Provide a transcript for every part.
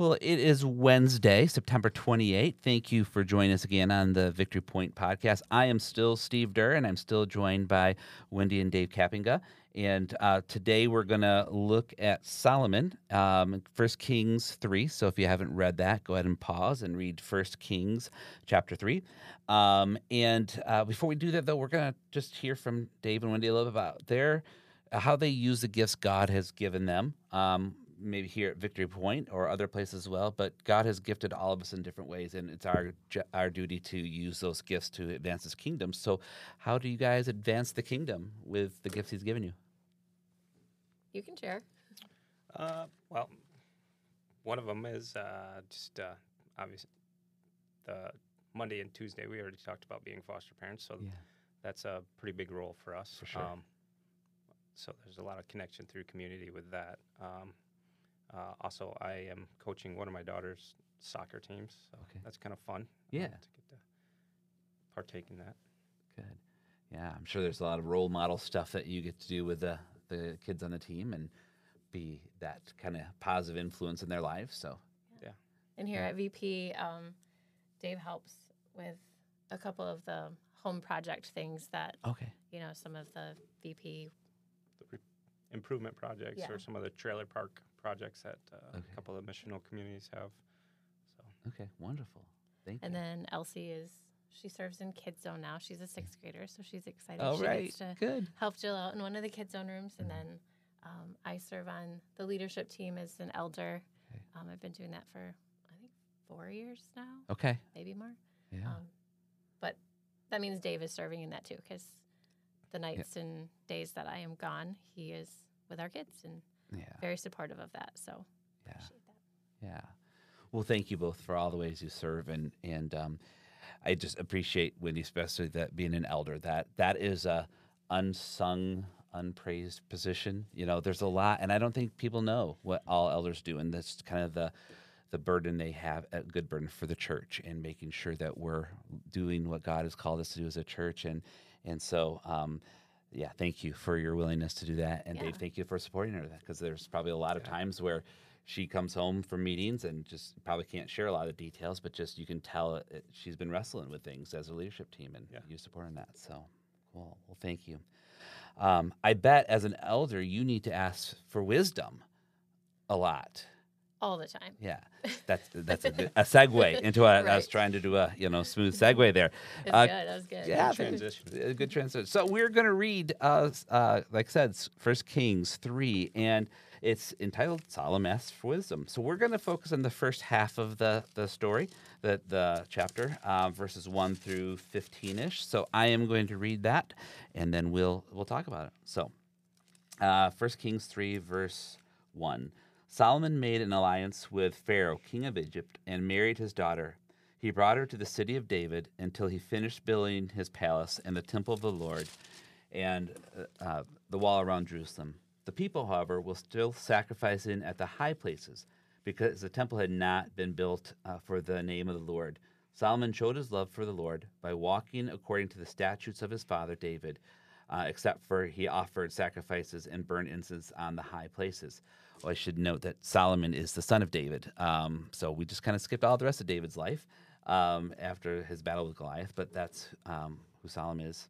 Well, it is Wednesday, September 28th. Thank you for joining us again on the Victory Point podcast. I am still Steve Durr, and I'm still joined by Wendy and Dave Kappinga. And uh, today we're going to look at Solomon, um, 1 Kings 3. So if you haven't read that, go ahead and pause and read 1 Kings chapter 3. Um, and uh, before we do that, though, we're going to just hear from Dave and Wendy a little bit about their how they use the gifts God has given them. Um, maybe here at Victory Point or other places as well. But God has gifted all of us in different ways, and it's our our duty to use those gifts to advance His kingdom. So, how do you guys advance the kingdom with the gifts He's given you? You can share. Uh, well, one of them is uh, just uh, obviously the Monday and Tuesday. We already talked about being foster parents, so Yeah. that's a pretty big role for us. For sure. Um, so there's a lot of connection through community with that. Um, uh, also, I am coaching one of my daughter's soccer teams, so Okay. that's kind of fun. uh, Yeah. to get to partake in that. Good. Yeah, I'm sure there's a lot of role model stuff that you get to do with the the kids on the team and be that kind of positive influence in their lives. So, yeah. And here at VP, um, Dave helps with a couple of the home project things that, okay. you know, some of the VP. The re- improvement projects Yeah. or some of the trailer park projects that uh, Okay. a couple of missional communities have. So. Okay. Wonderful. Thank you. And you. then Elsie is, she serves in Kids Zone now. She's a sixth grader, so she's excited. All she right. gets to Good. help Jill out in one of the Kids Zone rooms. And then um, I serve on the leadership team as an elder. Okay. Um, I've been doing that for, I think, four years now, Okay. maybe more. Yeah. Um, but that means Dave is serving in that too, because the nights and days that I am gone, he is with our kids and yeah. very supportive of that. So Yeah. appreciate that. Yeah. Well, thank you both for all the ways you serve, and and um, I just appreciate Wendy, especially that being an elder. That that is a unsung, unpraised position. You know, there's a lot, and I don't think people know what all elders do, and that's kind of the the burden they have, a good burden for the church, and making sure that we're doing what God has called us to do as a church, and and so. Um, yeah, thank you for your willingness to do that, and Dave, thank you for supporting her. Because there's probably a lot of Yeah. times where she comes home from meetings and just probably can't share a lot of details, but just you can tell it, it- she's been wrestling with things as a leadership team, and Yeah. you supporting that. So, cool. Well, thank you. Um, I bet as an elder, you need to ask for wisdom a lot. All the time. Yeah, that's that's a, a segue into what I was trying to do a you know smooth segue there. It's Uh, good. That was good. Yeah, Good transition. A good transition. So we're going to read, uh, uh, like I said, First Kings three, and it's entitled "Solomon asks for wisdom." So we're going to focus on the first half of the the story, the the chapter, uh, verses one through fifteen ish. So I am going to read that, and then we'll we'll talk about it. So, uh, First Kings three, verse one. Solomon made an alliance with Pharaoh, king of Egypt, and married his daughter. He brought her to the city of David until he finished building his palace and the temple of the Lord and uh, uh, the wall around Jerusalem. The people, however, were still sacrificing at the high places because the temple had not been built uh, for the name of the Lord. Solomon showed his love for the Lord by walking according to the statutes of his father David, uh, except for he offered sacrifices and burned incense on the high places. Well, I should note that Solomon is the son of David. Um, so we just kind of skipped all the rest of David's life um, after his battle with Goliath, but that's um, who Solomon is.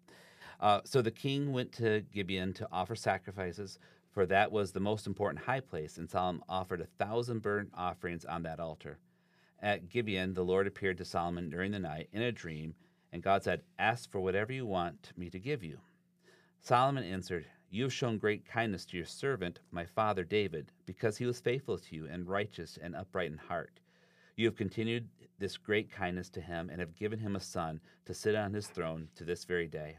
Uh, so the king went to Gibeon to offer sacrifices, for that was the most important high place, and Solomon offered a thousand burnt offerings on that altar. At Gibeon, the Lord appeared to Solomon during the night in a dream, and God said, Ask for whatever you want me to give you. Solomon answered, You have shown great kindness to your servant, my father David, because he was faithful to you and righteous and upright in heart. You have continued this great kindness to him and have given him a son to sit on his throne to this very day.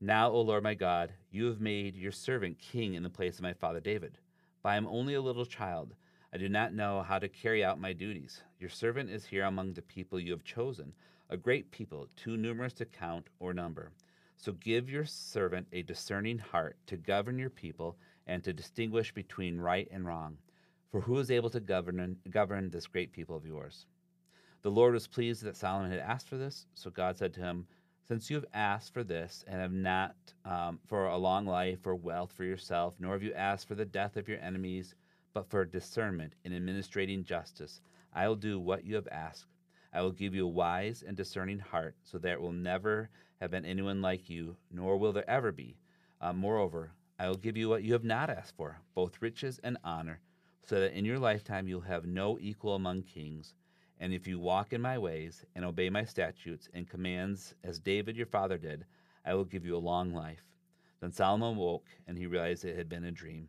Now, O Lord my God, you have made your servant king in the place of my father David. But I am only a little child. I do not know how to carry out my duties. Your servant is here among the people you have chosen, a great people, too numerous to count or number. So give your servant a discerning heart to govern your people and to distinguish between right and wrong. For who is able to govern, govern this great people of yours? The Lord was pleased that Solomon had asked for this, so God said to him, Since you have asked for this, and have not um, for a long life or wealth for yourself, nor have you asked for the death of your enemies, but for discernment in administrating justice, I will do what you have asked. I will give you a wise and discerning heart, so that it will never have been anyone like you, nor will there ever be. Uh, moreover, I will give you what you have not asked for, both riches and honor, so that in your lifetime you'll have no equal among kings. And if you walk in my ways and obey my statutes and commands as David your father did, I will give you a long life. Then Solomon woke, and he realized it had been a dream.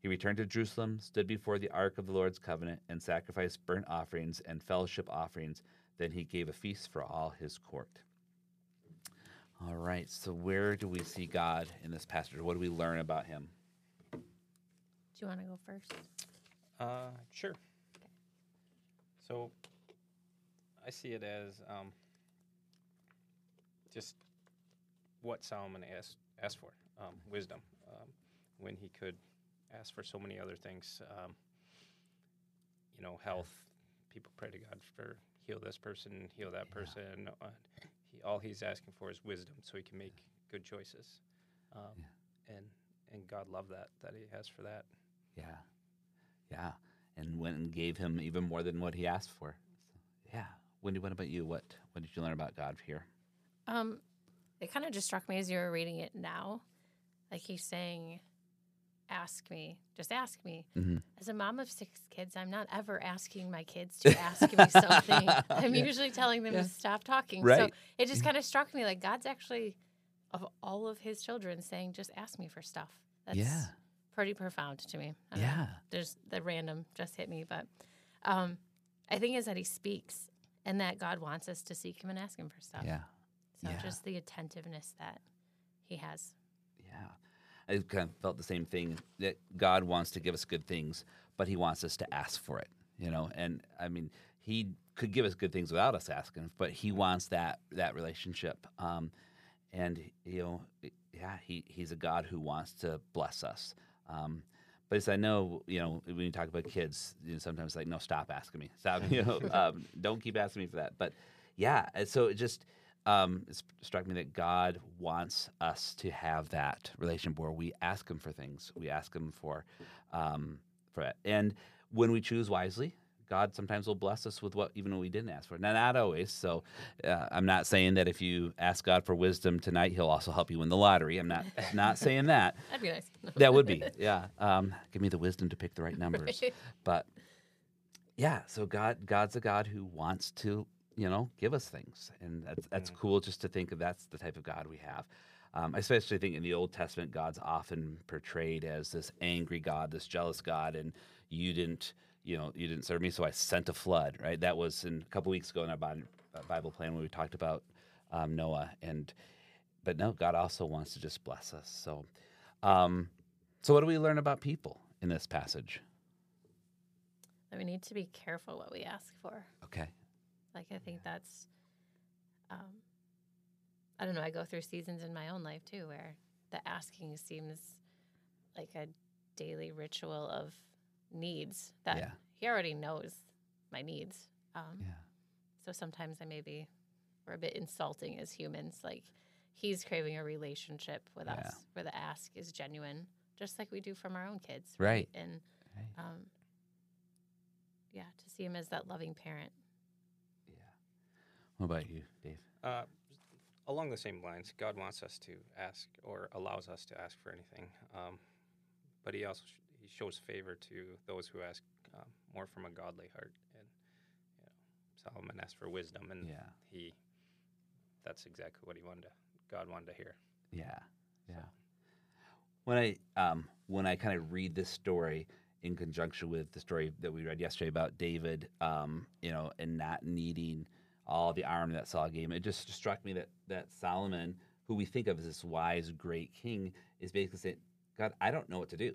He returned to Jerusalem, stood before the ark of the Lord's covenant, and sacrificed burnt offerings and fellowship offerings. Then he gave a feast for all his court. All right, so where do we see God in this passage? What do we learn about him? Do you want to go first? Uh, sure. So I see it as um, just what Solomon asked asked for, um, wisdom, um, when he could ask for so many other things. Um, you know, health. People pray to God for heal this person, heal that person. He, all he's asking for is wisdom, so he can make good choices. Um, And and God loved that that he has for that. Yeah. Yeah. And went and gave him even more than what he asked for. So, yeah. Wendy, what about you? What what did you learn about God here? Um, it kind of just struck me as you were reading it now. Like he's saying, ask me, just ask me. Mhm. As a mom of six kids, I'm not ever asking my kids to ask me something. I'm Yeah. usually telling them Yeah. to stop talking. Right. So it just kind of struck me like God's actually, of all of his children, saying, just ask me for stuff. That's Yeah. pretty profound to me. I don't know. Yeah. There's the random just hit me, but um, I think is that he speaks and that God wants us to seek him and ask him for stuff. Yeah. So Yeah. just the attentiveness that he has. I kind of felt the same thing that God wants to give us good things, but he wants us to ask for it, you know? And I mean, he could give us good things without us asking, but he wants that that relationship. Um, and you know, yeah, he he's a God who wants to bless us. Um, but as I know, you know, when you talk about kids, you know, sometimes like, no, stop asking me, stop, you know, um, don't keep asking me for that. But yeah, and so it just um, it struck me that God wants us to have that relationship where we ask Him for things, we ask Him for um, for it, and when we choose wisely. God sometimes will bless us with what even when we didn't ask for. Now, not always. So, uh, I'm not saying that if you ask God for wisdom tonight, He'll also help you win the lottery. I'm not not saying that. That'd be nice. That would be, yeah. Um, give me the wisdom to pick the right numbers. Right. But yeah, so God, God's a God who wants to, you know, give us things, and that's that's cool. Just to think of that's the type of God we have. Um, I especially think in the Old Testament, God's often portrayed as this angry God, this jealous God, and you didn't, you know, you didn't serve me, so I sent a flood. Right? That was in a couple weeks ago in our uh, Bible plan when we talked about um, Noah, and but no, God also wants to just bless us. So, um, so what do we learn about people in this passage? That we need to be careful what we ask for. Okay. Like I think that's, um, I don't know. I go through seasons in my own life too where the asking seems like a daily ritual of needs that Yeah. he already knows my needs. Um, Yeah. So sometimes I maybe we're a bit insulting as humans. Like he's craving a relationship with Yeah. us where the ask is genuine, just like we do from our own kids. Right. And Right. um, yeah, to see him as that loving parent. What about you, Dave? Uh, along the same lines, God wants us to ask or allows us to ask for anything, um, but He also sh- He shows favor to those who ask um, more from a godly heart. And you know, Solomon asked for wisdom, and Yeah. he that's exactly what he wanted to God wanted to hear. Yeah. Yeah. When I um when I kind of read this story in conjunction with the story that we read yesterday about David, um, you know, and not needing all the armor that Saul gave him, it just struck me that that Solomon, who we think of as this wise, great king, is basically saying, God, I don't know what to do.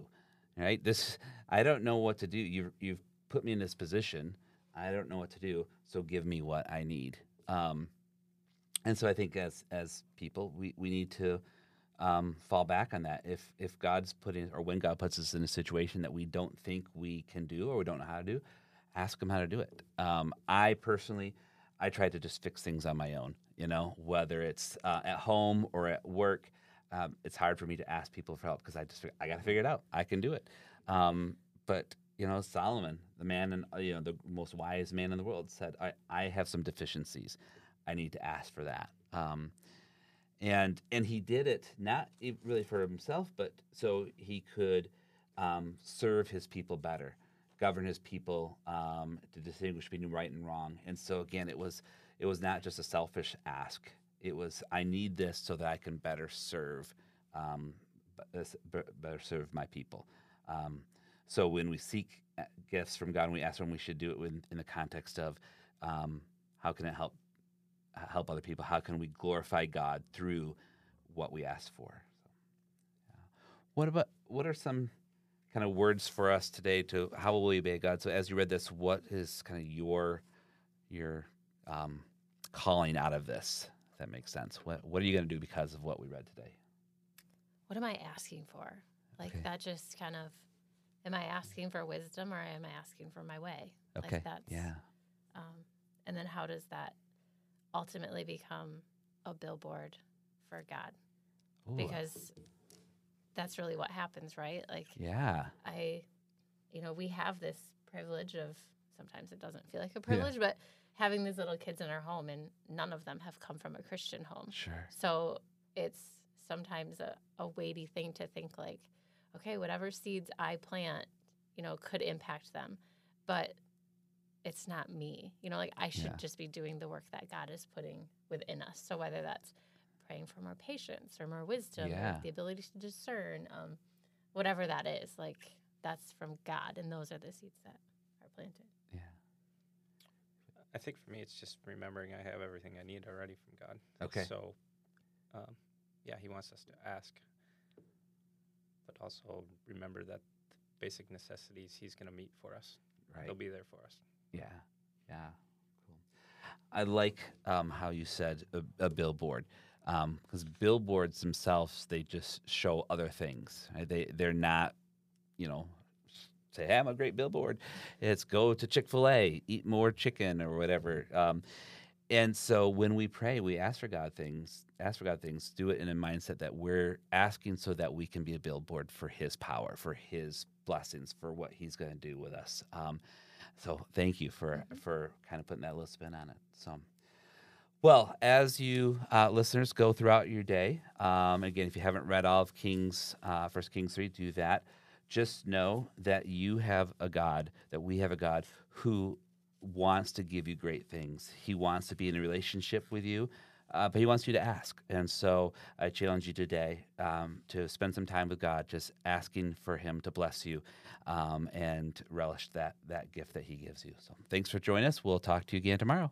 Right? This I don't know what to do. You've you've put me in this position. I don't know what to do. So give me what I need. Um, and so I think as as people, we we need to um, fall back on that. If if God's putting or when God puts us in a situation that we don't think we can do or we don't know how to do, ask Him how to do it. Um, I personally, I try to just fix things on my own. You know, whether it's uh, at home or at work, um, it's hard for me to ask people for help because I just I got to figure it out. I can do it. Um, but you know, Solomon, the man and you know the most wise man in the world, said, "I I have some deficiencies. I need to ask for that." Um, and and he did it not really for himself, but so he could um, serve his people better, govern his people um, to distinguish between right and wrong. And so again, it was it was not just a selfish ask. It was I need this so that I can better serve, um, b- better serve my people. Um, so when we seek uh, gifts from God, and we ask them, we should do it in, in the context of um, how can it help uh, help other people? How can we glorify God through what we ask for? So, yeah. What about what are some kind of words for us today to how will we obey God? So as you read this, what is kind of your your um, calling out of this? If that makes sense. What what are you going to do because of what we read today? What am I asking for? Like Okay. that just kind of am I asking for wisdom or am I asking for my way? Okay. Like that's yeah. um, and then how does that ultimately become a billboard for God? Ooh, Because that's really what happens, right? Like yeah. I, you know, we have this privilege of sometimes it doesn't feel like a privilege, but having these little kids in our home and none of them have come from a Christian home. Sure. So it's sometimes a, a weighty thing to think like, okay, whatever seeds I plant, you know, could impact them. But it's not me. You know, like I should Yeah. just be doing the work that God is putting within us. So whether that's praying for more patience or more wisdom Yeah. or the ability to discern, um, whatever that is, like that's from God. And those are the seeds that are planted. Yeah. I think for me, it's just remembering I have everything I need already from God. Okay. So, um, yeah, He wants us to ask, but also remember that basic necessities He's going to meet for us. Right. He'll be there for us. Yeah, yeah, cool. I like um, how you said a, a billboard because billboards themselves they just show other things. right? They they're not, you know, say hey, I'm a great billboard. It's go to Chick Fil A, eat more chicken or whatever. Um, and so when we pray, we ask for God things, ask for God things, do it in a mindset that we're asking so that we can be a billboard for His power, for His blessings, for what He's going to do with us. Um, so thank you for for kind of putting that little spin on it. So, well, as you uh, listeners go throughout your day, um, again, if you haven't read all of Kings, uh, First Kings three, do that. Just know that you have a God, that we have a God who wants to give you great things. He wants to be in a relationship with you, uh, but he wants you to ask. And so I challenge you today um, to spend some time with God, just asking for Him to bless you um, and relish that that gift that He gives you. So thanks for joining us. We'll talk to you again tomorrow.